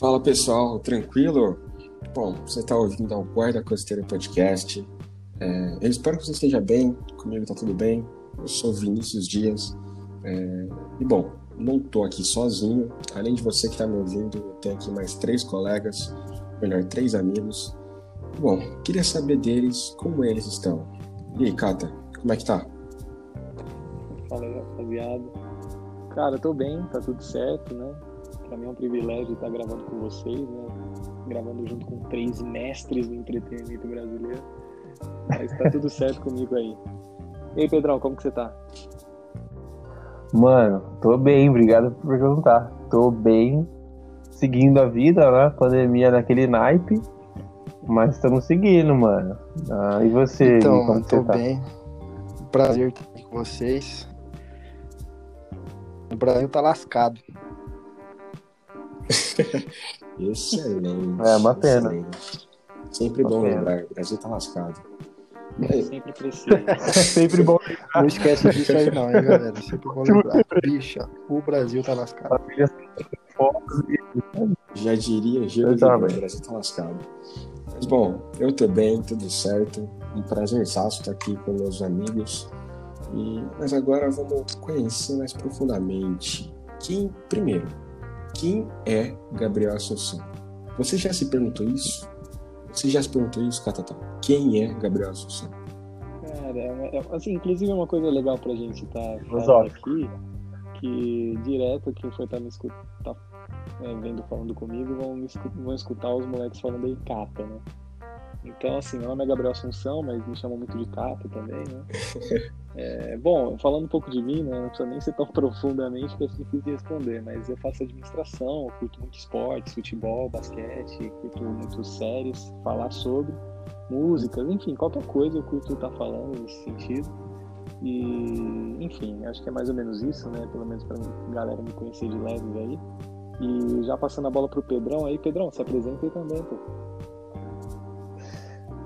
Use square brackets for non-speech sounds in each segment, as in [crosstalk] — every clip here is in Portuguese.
Fala pessoal, tranquilo? Bom, você está ouvindo ao Guarda Costeira Podcast. É, eu espero que você esteja bem, comigo está tudo bem. Eu sou Vinícius Dias. É, e bom, não estou aqui sozinho. Além de você que está me ouvindo, eu tenho aqui mais três colegas, melhor, três amigos. Bom, queria saber deles como eles estão. E aí, Kata, como é que tá? Fala rapaziada. Cara, tô bem, tá tudo certo, né? Pra mim é um privilégio estar gravando com vocês, né? Gravando junto com três mestres do entretenimento brasileiro. Mas tá tudo certo [laughs] comigo aí. E aí, Pedrão, como que você tá? Mano, tô bem, obrigado por perguntar. Tô bem, seguindo a vida, né? Pandemia naquele naipe, mas estamos seguindo, mano. Ah, e você? Então, como tô você tá? bem. Prazer estar aqui com vocês. O Brasil tá lascado. [laughs] Excelente. É, uma pena. excelente. Sempre Uma bom pena. lembrar, o Brasil tá lascado. Sempre precisa. É [laughs] sempre bom Não esquece disso aí não, hein, galera. [laughs] Sempre bom lembrar. Bicha, o Brasil tá lascado. Já diria Exatamente. o Brasil tá lascado. Mas bom, eu tô bem, tudo certo. Um prazer estar aqui com meus amigos. E, mas agora vamos conhecer mais profundamente. Quem, primeiro, quem é Gabriel Assunção? Você já se perguntou isso? Você já se perguntou isso, Catatá? Quem é Gabriel Assunção? Cara, é é- assim, inclusive é uma coisa legal pra gente estar falando Filosófico. aqui, que direto quem for estar me escutar, vendo falando comigo, vão, me escu- vão escutar os moleques falando aí Cata, né? Então, assim, meu nome é Gabriel Assunção, mas me chamam muito de Cata também, né? [laughs] É, bom, falando um pouco de mim, né? Não precisa nem ser tão [laughs] profundamente que é difícil de responder, mas eu faço administração, eu curto muito esportes, futebol, basquete, curto muito séries, falar sobre músicas, enfim, qualquer coisa eu curto estar falando nesse sentido. E, enfim, acho que é mais ou menos isso, né? Pelo menos pra galera me conhecer de leves aí. E já passando a bola pro Pedrão aí, Pedrão, se apresenta aí também, pô.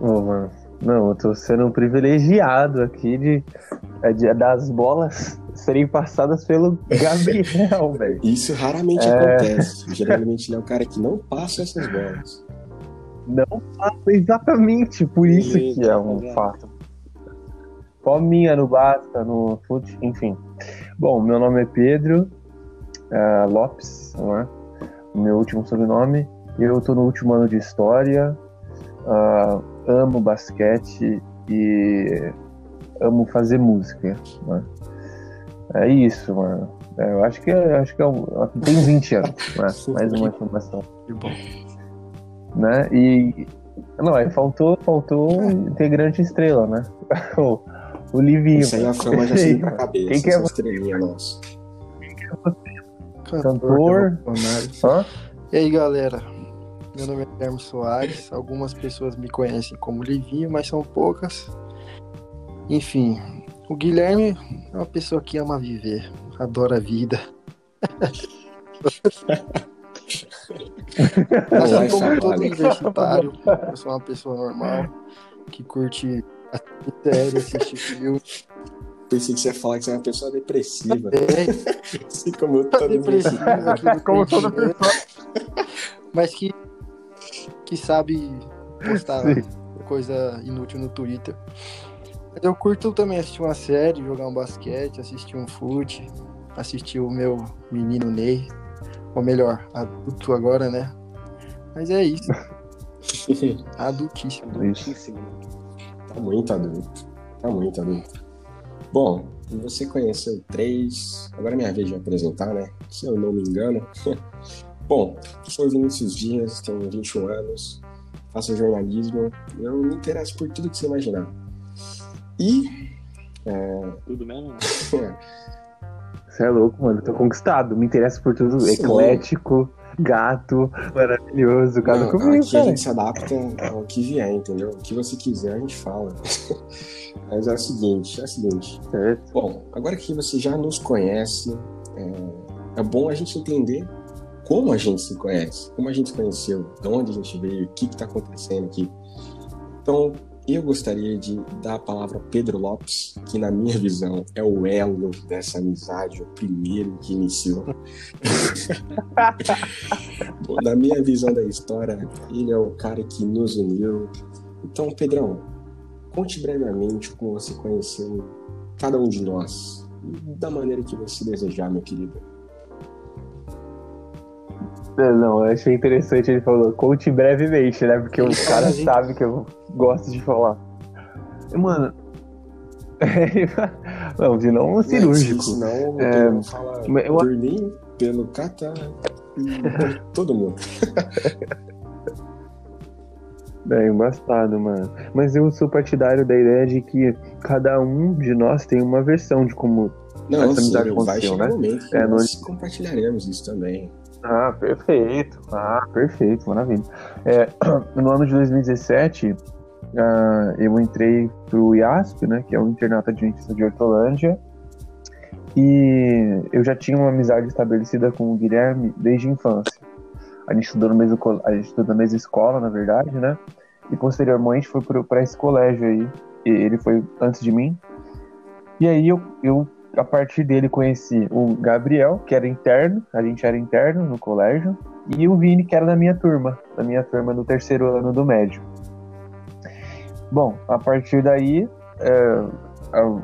Ô, mano. Não, eu tô sendo um privilegiado aqui de, é, de das bolas serem passadas pelo Gabriel, [laughs] velho. Isso raramente É. acontece. Geralmente ele é o cara que não passa essas bolas. Não faço exatamente por isso que é um rapaziada. fato. Palminha no Basta, no Fute, enfim. Bom, meu nome é Pedro eh, Lopes, não é? Meu último sobrenome. Eu tô no último ano de História. ah, amo basquete e amo fazer música. né? É isso, mano. É, eu acho que, acho que é um, tem 20 anos, [laughs] né? Mais uma informação Que bom. né? E não, aí faltou, faltou um integrante estrela, né? [laughs] O, o Livinho. Isso aí a fama já subiu pra cabeça. Quem que é você? estrelinha nossa. Cantor. revolucionário. Hã? E aí, galera? Meu nome é Guilherme Soares. Algumas pessoas me conhecem como Livinho, mas são poucas. Enfim, o Guilherme é uma pessoa que ama viver, adora a vida. [laughs] Assim como todo universitário, eu sou uma pessoa normal, que curte série, assistir filme. Pensei que você ia falar que você é uma pessoa depressiva. É, Assim como eu tô não Como toda dinheiro, mas que, que sabe postar Sim. coisa inútil no Twitter. Mas eu curto também assistir uma série, jogar um basquete, assistir um fute, assistir o meu menino Ney, ou melhor, adulto agora, né? Mas é isso, [laughs] adultíssimo. Adultíssimo. Tá muito adulto. Tá muito adulto. Bom, você conheceu três. Agora é minha vez de apresentar, né? Se eu não me engano. [laughs] Bom, sou Vinícius Dias, tenho 21 anos, faço jornalismo. Eu me interesso por tudo que você imaginar. E. Tudo mesmo? [laughs] Você é louco, mano. Eu tô conquistado. Me interessa por tudo. Sim. Eclético, gato, maravilhoso. Cada Não, comigo, aqui a cara. gente se adapta ao que vier, entendeu? O que você quiser, a gente fala. [laughs] Mas é o seguinte, é o seguinte. Certo. Bom, agora que você já nos conhece, é, é bom a gente entender como a gente se conhece, como a gente se conheceu, de onde a gente veio, o que está acontecendo aqui. Então, eu gostaria de dar a palavra a Pedro Lopes, que na minha visão é o elo dessa amizade, o primeiro que iniciou. [laughs] na minha visão da história, ele é o cara que nos uniu. Então, Pedrão, conte brevemente como você conheceu cada um de nós, da maneira que você desejar, meu querido. Não, eu achei interessante ele falou, conte brevemente, né? Porque o [laughs] cara sabe que eu gosto de falar. Mano. [laughs] não, de não cirúrgico. Não, é, fala eu... Berlim pelo Cata [laughs] todo mundo. É embaçado, mano. Mas eu sou partidário da ideia de que cada um de nós tem uma versão de como não, essa amizade sim, aconteceu, né? Momento é, nós compartilharemos isso também. Ah, perfeito. Ah, perfeito, maravilha. É, [clears throat] no ano de 2017, uh, ah, eu entrei pro IASP, né, que é o Internato Adventista de Hortolândia, e eu já tinha uma amizade estabelecida com o Guilherme desde a infância. A gente estudou no mesmo, a gente estudou na mesma escola, na verdade, né? E posteriormente foi para esse colégio aí. Ele foi antes de mim. E aí eu, eu a partir dele conheci o Gabriel, que era interno, a gente era interno no colégio, e o Vini, que era da minha turma, da minha turma no terceiro ano do médio. Bom, a partir daí, é,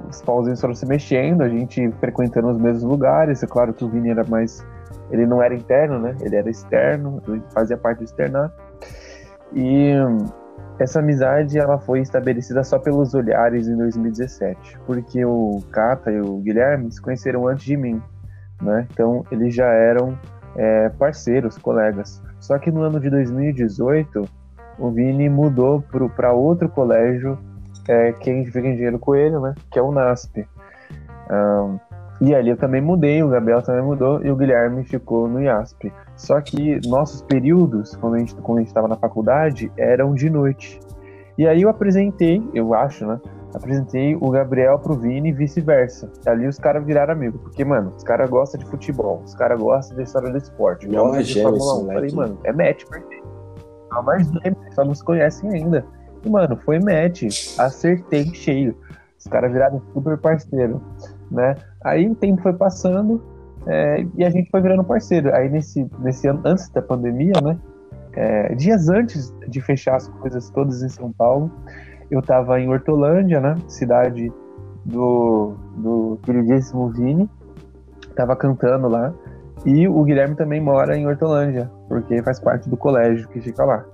os pauzinhos foram se mexendo, a gente frequentando os mesmos lugares. É claro que o Vini era mais. Ele não era interno, né? Ele era externo, fazia parte do externato. E essa amizade ela foi estabelecida só pelos olhares em 2017, porque o Cata e o Guilherme se conheceram antes de mim, né? Então eles já eram é, parceiros, colegas. Só que no ano de 2018 o Vini mudou para outro colégio é, que a gente fica em dinheiro com ele, né? Que é o NASP. Um, e ali eu também mudei, o Gabriel também mudou e o Guilherme ficou no IASP. Só que nossos períodos, quando a gente estava na faculdade, eram de noite. E aí eu apresentei, eu acho, né? Apresentei o Gabriel pro Vini e vice-versa. Ali os caras viraram amigos. Porque, mano, os caras gostam de futebol, os caras gostam da história do esporte. Não gostam de Fórmula 1. Falei, mano, é match perfeito. Não, mas só não se conhecem ainda. E, mano, foi match. Acertei cheio. Os caras viraram super parceiro, né? Aí o tempo foi passando é, e a gente foi virando parceiro. Aí nesse, nesse ano, antes da pandemia, né? É, dias antes de fechar as coisas todas em São Paulo, eu estava em Hortolândia, né? Cidade do, do queridíssimo Vini. Tava cantando lá. E o Guilherme também mora em Hortolândia, porque faz parte do colégio que fica lá.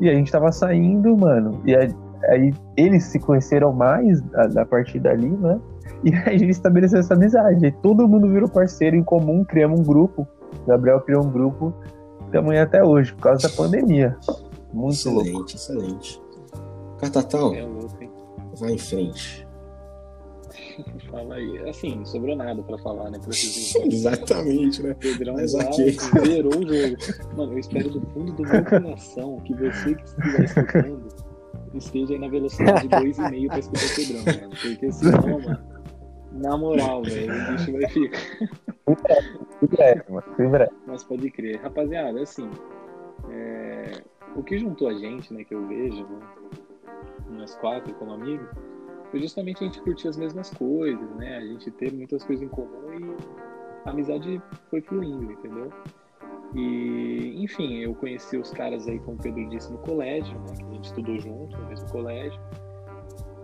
E a gente tava saindo, mano. E aí, aí eles se conheceram mais a, a partir dali, né? E [laughs] a gente estabeleceu essa amizade. E todo mundo virou parceiro em comum, criamos um grupo. O Gabriel criou um grupo também até hoje, por causa da pandemia. Muito excelente, louco. excelente. Catatal, é louco, vai em frente. [laughs] Fala aí. Assim, sobrou nada pra falar, né? [laughs] Exatamente, né? Pedrão Mas aqui. zerou o jogo. Mano, eu espero do fundo do meu coração que você que estiver escutando esteja aí na velocidade 2,5 pra escutar o Pedrão, mano. Porque senão, mano, na moral, velho, o bicho vai ficar. Em breve. Em breve. Mas pode crer. Rapaziada, assim, é... o que juntou a gente, né, que eu vejo, né, nós quatro como amigos, foi justamente a gente curtir as mesmas coisas, né? A gente ter muitas coisas em comum e a amizade foi fluindo, entendeu? E, enfim, eu conheci os caras aí, como o Pedro disse, no colégio, né? Que a gente estudou junto no mesmo colégio.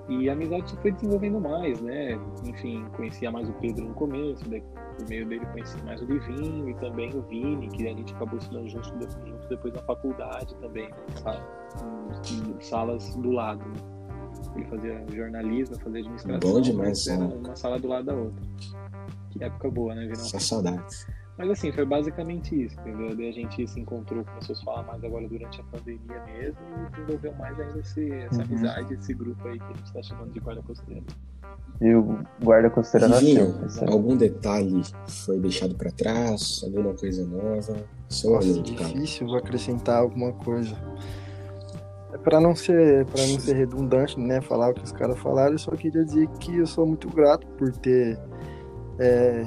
E a amizade foi desenvolvendo mais, né? Enfim, conhecia mais o Pedro no começo, por meio dele conheci mais o Livinho e também o Vini, que a gente acabou estudando junto, junto depois na faculdade também, né? em salas do lado, né? Ele fazia jornalismo, fazia administração. Bom demais, né? Uma sala do lado da outra. Que época boa, né, Vinão? Só saudades. Mas assim, foi basicamente isso, entendeu? Daí a gente se encontrou, começou a falar mais agora durante a pandemia mesmo e desenvolveu mais ainda esse, essa uhum. amizade, esse grupo aí que a gente está chamando de guarda costeira. E o guarda costeira nasceu. Algum detalhe foi deixado para trás? Alguma coisa nova? Só Nossa, é difícil acrescentar alguma coisa. É para não ser para não ser redundante, né, falar o que os caras falaram, eu só queria dizer que eu sou muito grato por ter é,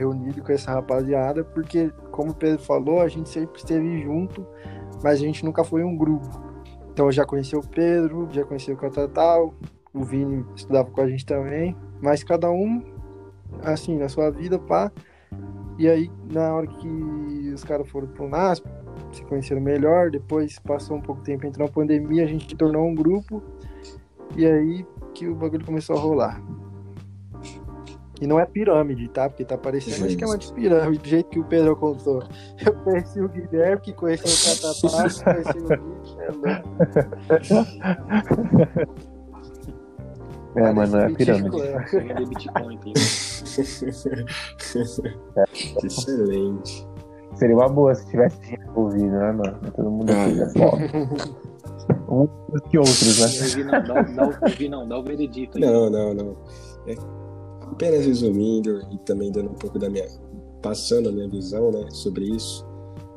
reunido com essa rapaziada, porque, como o Pedro falou, a gente sempre esteve junto, mas a gente nunca foi um grupo. Então eu já conheci o Pedro, já conheci o Catatal, o Vini estudava com a gente também, mas cada um, assim, na sua vida, pá. E aí, na hora que os caras foram pro NASP, se conheceram melhor, depois passou um pouco tempo, entrou a pandemia, a gente tornou um grupo, e aí que o bagulho começou a rolar. E não é pirâmide, tá? Porque tá parecendo um esquema de pirâmide, do jeito que o Pedro contou. Eu conheci o Guilherme, que conheceu o Catapá, conheci o Gui, é louco. É, mas não é pirâmide. Bitcoin, tem. Excelente. Seria uma boa se tivesse dinheiro envolvido, né, mano? Todo mundo Ah, aqui é. é foda. Uns que outros, né? Não, dá, dá, não, dá o veredito aí. Não, não, não. É, apenas resumindo e também dando um pouco da minha. passando a minha visão né, sobre isso.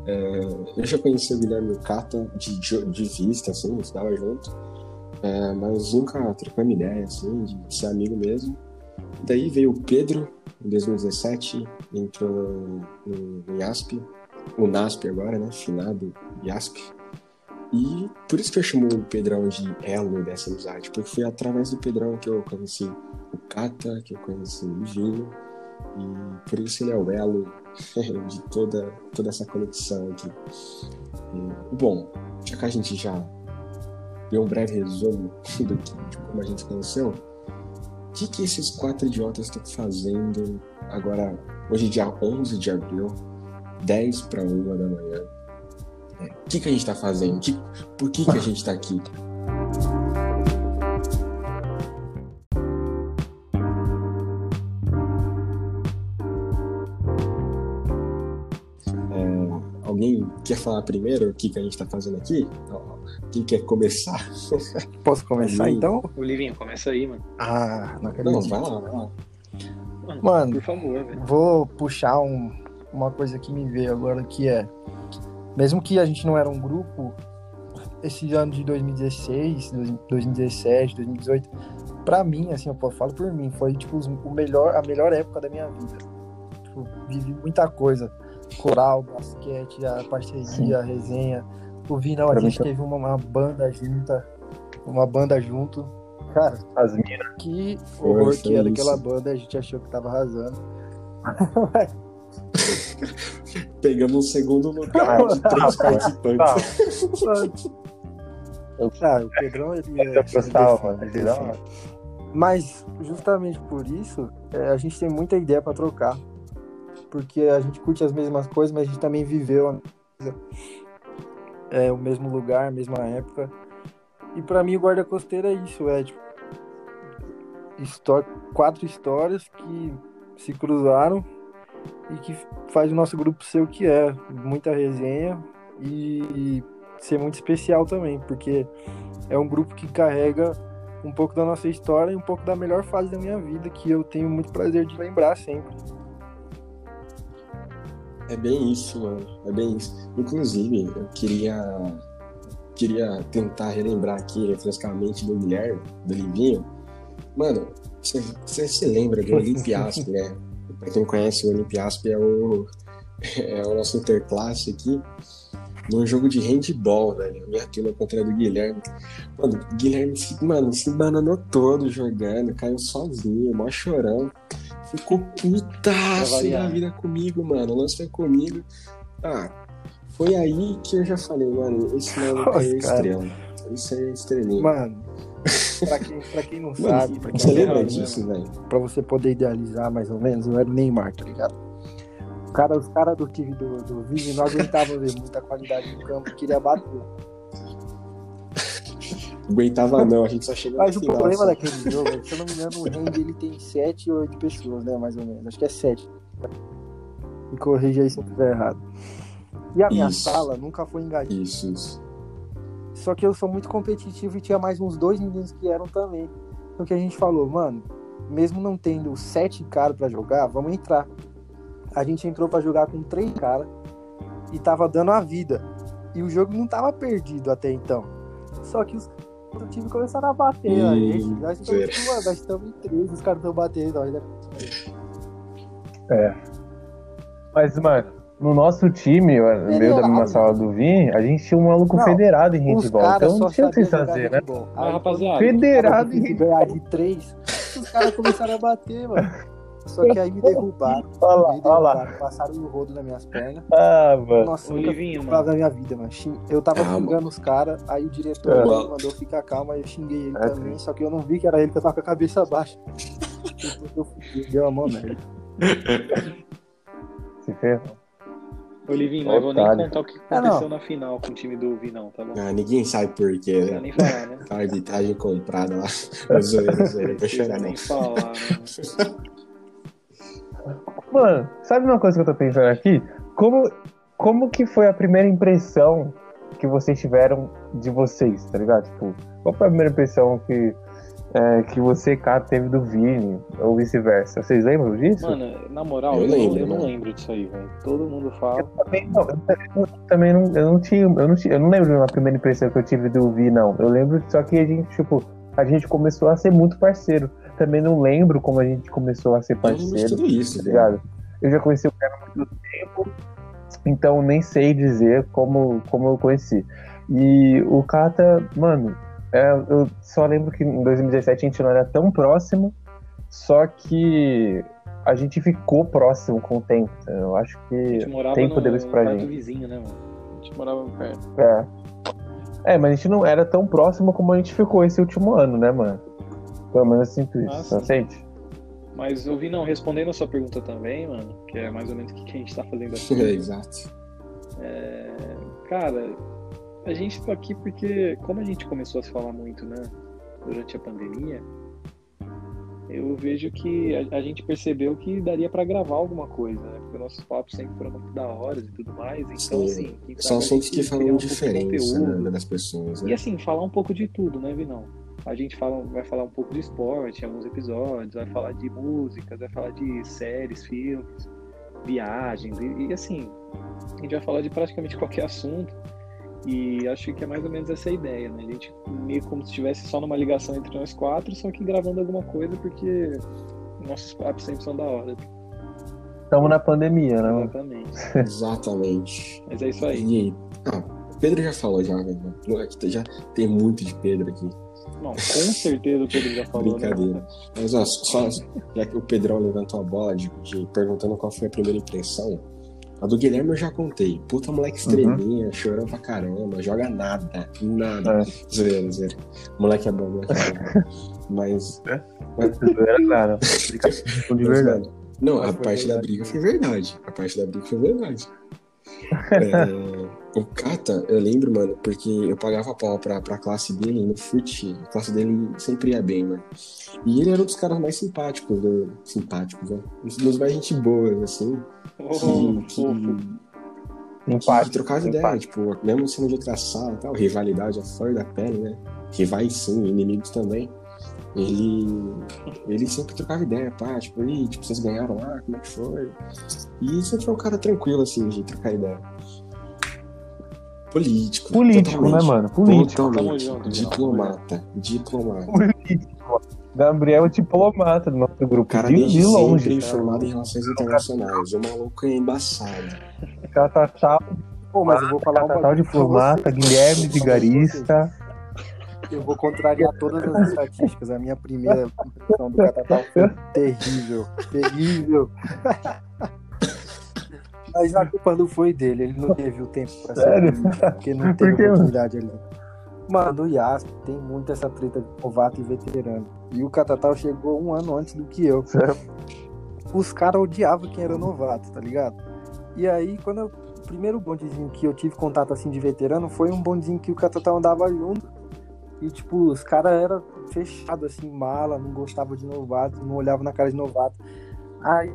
É, eu já conheci o Guilherme Cata de, de, vista, assim, estava junto, é, mas nunca trocamos ideia, assim, de ser amigo mesmo. Daí veio o Pedro, em 2017, entrou no, no, no IASP, o NASP agora, né, finado IASP. E por isso que eu chamo o Pedrão de elo dessa amizade, porque foi através do Pedrão que eu conheci o Cata, que eu conheci o Vinho, e por isso ele é o elo [laughs] de toda, toda essa conexão aqui. E, bom, já que a gente já deu um breve resumo [laughs] do que, de como a gente conheceu, o que, que esses quatro idiotas estão fazendo agora, hoje dia 11 de abril, 10 para 1 da manhã? É, O que, que a gente está fazendo? Que- por que, que a gente está aqui? Quer falar primeiro o que, que a gente está fazendo aqui? Quem quer começar? [laughs] Posso começar então? Ô, Livinho, começa aí, mano. Ah, não Não, acredito. vai lá, vai lá. Mano, Mano. por favor, velho. Vou puxar um- uma coisa que me veio agora, que é, mesmo que a gente não era um grupo, esse ano de 2016, 2017, 2018, pra mim, assim, eu falo por mim, foi tipo o melhor, a melhor época da minha vida. Tipo, vivi muita coisa. Coral, basquete, a parceria, Sim. a resenha. O Vinão, a Pra mim gente teve uma, uma banda junta, uma banda junto. Cara, As minas. que horror que era isso. aquela banda, a gente achou que tava arrasando. [laughs] Pegamos um segundo lugar de três Tá, participantes. Ah, o Pedrão, ele é... Mas, justamente por isso, é, a gente tem muita ideia pra trocar. Porque a gente curte as mesmas coisas, mas a gente também viveu é, o mesmo lugar, a mesma época. E pra mim, o Guarda Costeira é isso, é tipo, histó- quatro histórias que se cruzaram e que faz o nosso grupo ser o que é. Muita resenha e ser muito especial também, porque é um grupo que carrega um pouco da nossa história e um pouco da melhor fase da minha vida, que eu tenho muito prazer de lembrar sempre. É bem isso, mano. É bem isso. Inclusive, eu queria queria tentar relembrar aqui, refrescar a mente do Guilherme, do Livinho. Mano, você se lembra do Olimpiasp, né? [laughs] Pra quem conhece, o Olimpiasp é o, é o nosso interclasse aqui. Num jogo de handball, velho. Minha turma contra a do Guilherme. Mano, Guilherme mano, se bananou todo jogando, caiu sozinho, mó chorão. Ficou putaço na vida comigo, mano. O lance foi comigo. Ah, foi aí que eu já falei, mano, esse mano [laughs] é estrela. Isso é estrelinha. Mano, pra quem, pra quem não [laughs] Mano, sabe, pra, quem você não lembra sabe, disso, velho? pra você poder idealizar mais ou menos, eu era o Neymar, tá ligado? O cara, os caras do time do, do Vini não aguentavam ver muita qualidade no campo, queria bater. Aguentava não, a gente só chegou Mas no o final. problema só. daquele jogo, é que, se eu não me engano, o Rende ele tem 7 ou 8 pessoas, né? Mais ou menos. Acho que é 7. Me corrija aí se eu estiver errado. E a minha Isso. sala nunca foi engajada. Isso, isso. Só que eu sou muito competitivo e tinha mais uns dois meninos que eram também. Então que a gente falou, mano, mesmo não tendo sete caras pra jogar, vamos entrar. A gente entrou pra jogar com três caras e tava dando a vida. E o jogo não tava perdido até então. Só que os o time começaram a bater Hum, a gente. Nós estamos, zero. mano, nós estamos em três, os caras estão batendo. Nós, né? Mas, mano, no nosso time, no meio da mesma sala do Vim, a gente tinha um maluco Não, federado em handball. Então não tinha o que fazer, né? handball. Ah, rapaziada. Federado em ganhar de três, os caras começaram a bater, mano. Só que aí me derrubaram. [laughs] Olha lá, me olha lá. derrubaram, passaram o rodo nas minhas pernas. Ah, mano. Nossa, nunca Livinho, mano. na minha vida, mano. Eu tava Calma. xingando os caras, aí o diretor É. mandou ficar calmo, aí eu xinguei ele É, também, só que eu não vi que era ele que eu tava com a cabeça baixa. Depois [laughs] eu fui, deu a mão merda. Se ferrou. Ô, Livinho, mas vou nem contar o que Ah, aconteceu na final com o time do Vinão, tá bom? Não Ah, ninguém sabe por quê, né? nem falar, né? A [laughs] arbitragem comprada lá. Não vou chorar não. nem falar, né? Mano, sabe uma coisa que eu tô pensando aqui? Como, como que foi a primeira impressão que vocês tiveram de vocês, tá ligado? Tipo, qual foi a primeira impressão que, é, que você, cara, teve do Vini, ou vice-versa? Vocês lembram disso? Mano, na moral, Eu eu, não- lembro, eu não mano. lembro disso aí, velho. Todo mundo fala. também não, eu, eu também não, eu não tinha, eu não tinha, eu não lembro uma primeira impressão que eu tive do Vi, não. Eu lembro só que a gente, tipo, a gente começou a ser muito parceiro. Também não lembro como a gente começou a ser parceiro, tudo isso, tá né? ligado? Eu já conheci o cara há muito tempo, então nem sei dizer como, como eu conheci. E o Kata, mano, é, eu só lembro que em 2017 a gente não era tão próximo, só que a gente ficou próximo com o tempo. Eu acho que tempo no, deu isso no pra quarto gente. vizinho, né, mano? A gente morava perto. É. É, mas a gente não era tão próximo como a gente ficou esse último ano, né, mano? Pelo menos eu sinto isso, sim. sente? Mas eu vi, não, respondendo a sua pergunta também, mano, que é mais ou menos o que a gente tá fazendo aqui. É, exato. É, cara, a gente tá aqui porque, como a gente começou a se falar muito, né, durante a pandemia, eu vejo que a, a gente percebeu que daria pra gravar alguma coisa, né? Porque nossos papos sempre foram muito da hora e tudo mais. Então, Sim. assim, São assuntos gente que falam um né, das pessoas, E né? assim, falar um pouco de tudo, né, Vinão? A gente fala, vai falar um pouco de esporte em alguns episódios, vai falar de músicas, vai falar de séries, filmes, viagens, e, e, assim, a gente vai falar de praticamente qualquer assunto. E acho que é mais ou menos essa a ideia, né? A gente meio como se estivesse só numa ligação entre nós quatro, só que gravando alguma coisa, porque nossos papos sempre são da hora. Estamos na pandemia, né? Exatamente. [laughs] Exatamente. Mas é isso aí. E aí? Ah, o Pedro já falou já, velho. Moleque, Já tem muito de Pedro aqui. Não, com certeza o Pedro já falou, né? Brincadeira. Mas ó, só já que o Pedrão levantou a bola de, de perguntando qual foi a primeira impressão, a do Guilherme eu já contei. Puta moleque estrelinha, chorou pra caramba, joga nada, nada. É. Zoeira, zoeira. Moleque é bom, moleque é bom. Mas. Não era nada. De verdade. Não, a parte da briga foi verdade. A parte da briga foi verdade. [laughs] É, o Kata, eu lembro, mano, porque eu pagava pau pra, pra classe dele no fute. A classe dele sempre ia bem, mano. E ele era um dos caras mais simpáticos, do, simpáticos, né? Um dos mais gente boas, assim. Oh, Que, que, fofo. que trocava ideia, empate. tipo, mesmo sendo de outra sala e tal, rivalidade a flor da pele, né? Rivais sim, inimigos também. Ele, ele sempre trocava ideia, pá, tipo, e, tipo, vocês ganharam lá, como é que foi? E sempre foi um cara tranquilo, assim, de trocar ideia. Político. Político, né, mano? Político. Totalmente. diplomata. Diplomata. Gabriel é diplomata do nosso O grupo. cara de, desde de longe. sempre cara. informado em relações internacionais. O maluco é embaçado. Catatal, Pô, mas eu vou falar Catatal bagulho pra diplomata, vocês. Guilherme Vigarista. Eu vou contrariar todas as estatísticas. A minha primeira impressão do Catatal foi [laughs] terrível. Terrível. [laughs] Mas a culpa não foi dele. Ele não teve o tempo pra ser Sério? político, porque não Por teve mano? oportunidade ali. Mano, o Yas tem muito essa treta de novato e veterano. E o Catatal chegou um ano antes do que eu. Sério? Os caras odiavam quem era novato, tá ligado? E aí, quando eu, o primeiro bondezinho que eu tive contato assim de veterano foi um bondezinho que o Catatal andava junto. E tipo, os caras eram fechados assim, mala, não gostavam de novato, não olhavam na cara de novato. Aí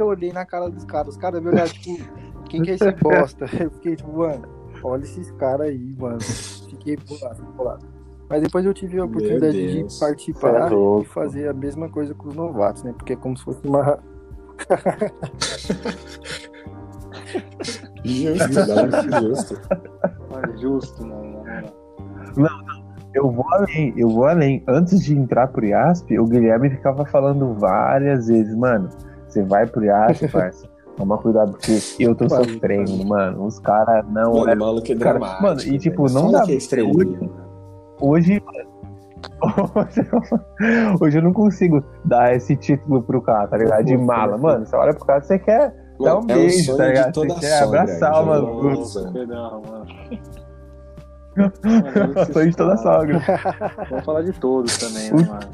eu olhei na cara dos caras, os caras me olharam, tipo, quem que é esse bosta? [laughs] Eu fiquei tipo, mano, olha esses caras aí, mano. Fiquei bolado, bolado. Mas depois eu tive a oportunidade de participar é louco. e fazer a mesma coisa com os novatos, né? Porque é como se fosse uma. [laughs] Justo, galera, justo. Ah, justo, mano, na moral. Eu vou além, eu vou além. Antes de entrar pro IASP, o Guilherme ficava falando várias vezes, mano, você vai pro IASP, parça. Toma cuidado, porque [laughs] eu tô Mano, sofrendo, mano. Os caras não. Mano, é- o maluco é cara- dramático. mano, e, tipo, velho. não Fala dá- que é estrelinha. Hoje. Hoje eu, [laughs] hoje eu não consigo dar esse título pro cara, tá ligado? De mala. Mano, você olha pro cara, você quer Dá um é beijo, sonho tá de ligado? toda Você quer abraçar uma- Nossa, Pedrão, mano. sonho de toda sogra. Vamos falar de todos também, né, mano?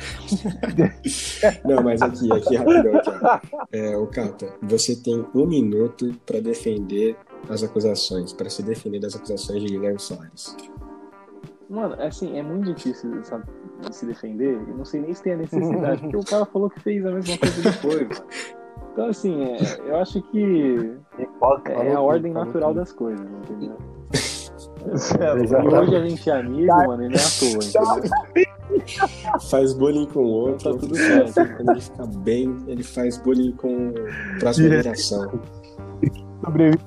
[laughs] Não, mas aqui, aqui rapidão, aqui, ó. É, o Cata, você tem um minuto pra defender as acusações, pra se defender das acusações de Guilherme Soares. Mano, é assim, é muito difícil sabe, se defender. Eu não sei nem se tem a necessidade, porque o cara falou que fez a mesma coisa depois, mano. Então, assim, é, eu acho que é a ordem natural das coisas, entendeu? E hoje a gente é amigo, mano, e não é à toa, [laughs] entendeu? Faz bullying com o outro, Tá tudo certo. [laughs] Quando ele fica bem, ele faz bullying com a próxima geração. Sobrevive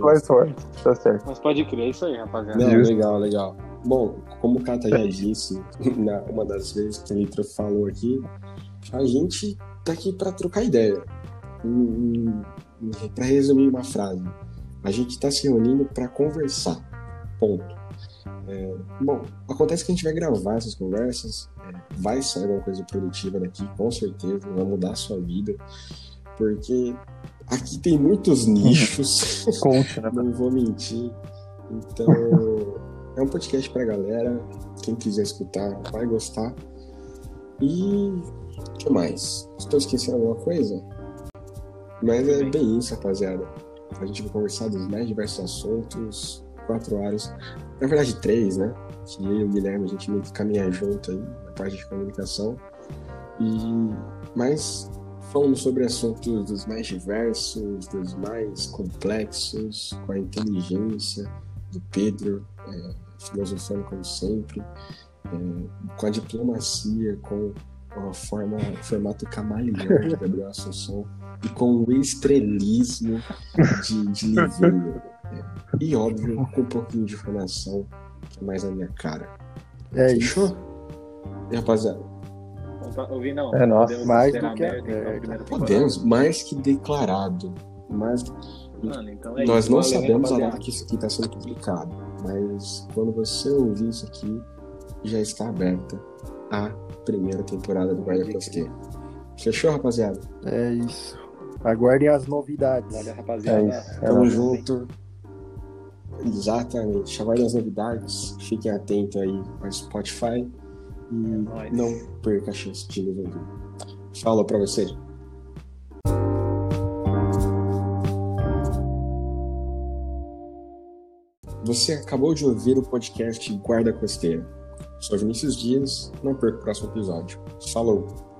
mais forte. Tá certo. Mas pode crer, é isso aí, rapaziada. Não, legal, legal. Bom, como o Kata já disse, [laughs] na uma das vezes que a Nitro falou aqui, a gente tá aqui para trocar ideia. Para resumir uma frase, a gente está se reunindo para conversar. Ponto. É, bom, acontece que a gente vai gravar essas conversas, é, vai sair alguma coisa produtiva daqui, com certeza, vai mudar a sua vida, porque aqui tem muitos [laughs] nichos. Coach, né? Não vou mentir. Então, [laughs] é um podcast pra galera. Quem quiser escutar, vai gostar. E o que mais? Estou esquecendo alguma coisa? Mas é bem isso, rapaziada. A gente vai conversar dos mais diversos assuntos, quatro horas. Na verdade, três, né? Que eu e o Guilherme, a gente meio que caminha junto aí na parte de comunicação. E mas falando sobre assuntos dos mais diversos, dos mais complexos, com a inteligência do Pedro, é, filosofando como sempre, é, com a diplomacia, com forma, o formato camaleão de Gabriel Assunção [laughs] e com o estrelismo de, de. É, e óbvio, com um pouquinho de informação que é mais a minha cara. É isso. Fechou? E rapaziada, Ouvi não. É, nossa. Podemos Mais do que então, temporada. podemos, mais que declarado. Mais Mano, então é Nós isso. não sabemos a data que isso aqui está sendo publicado, mas quando você ouvir isso aqui, já está aberta a primeira temporada do Guarda. Fechou, rapaziada? É isso. Aguardem as novidades. Valeu, É rapaziada. isso. É Tamo nóis. junto. Exatamente. Aguardem as novidades. Fiquem atentos aí ao Spotify e nóis. não perca a chance de nos ouvir. Falou pra você. Você acabou de ouvir o podcast Guarda Costeira. Sou Vinícius Dias, não perca o próximo episódio. Falou!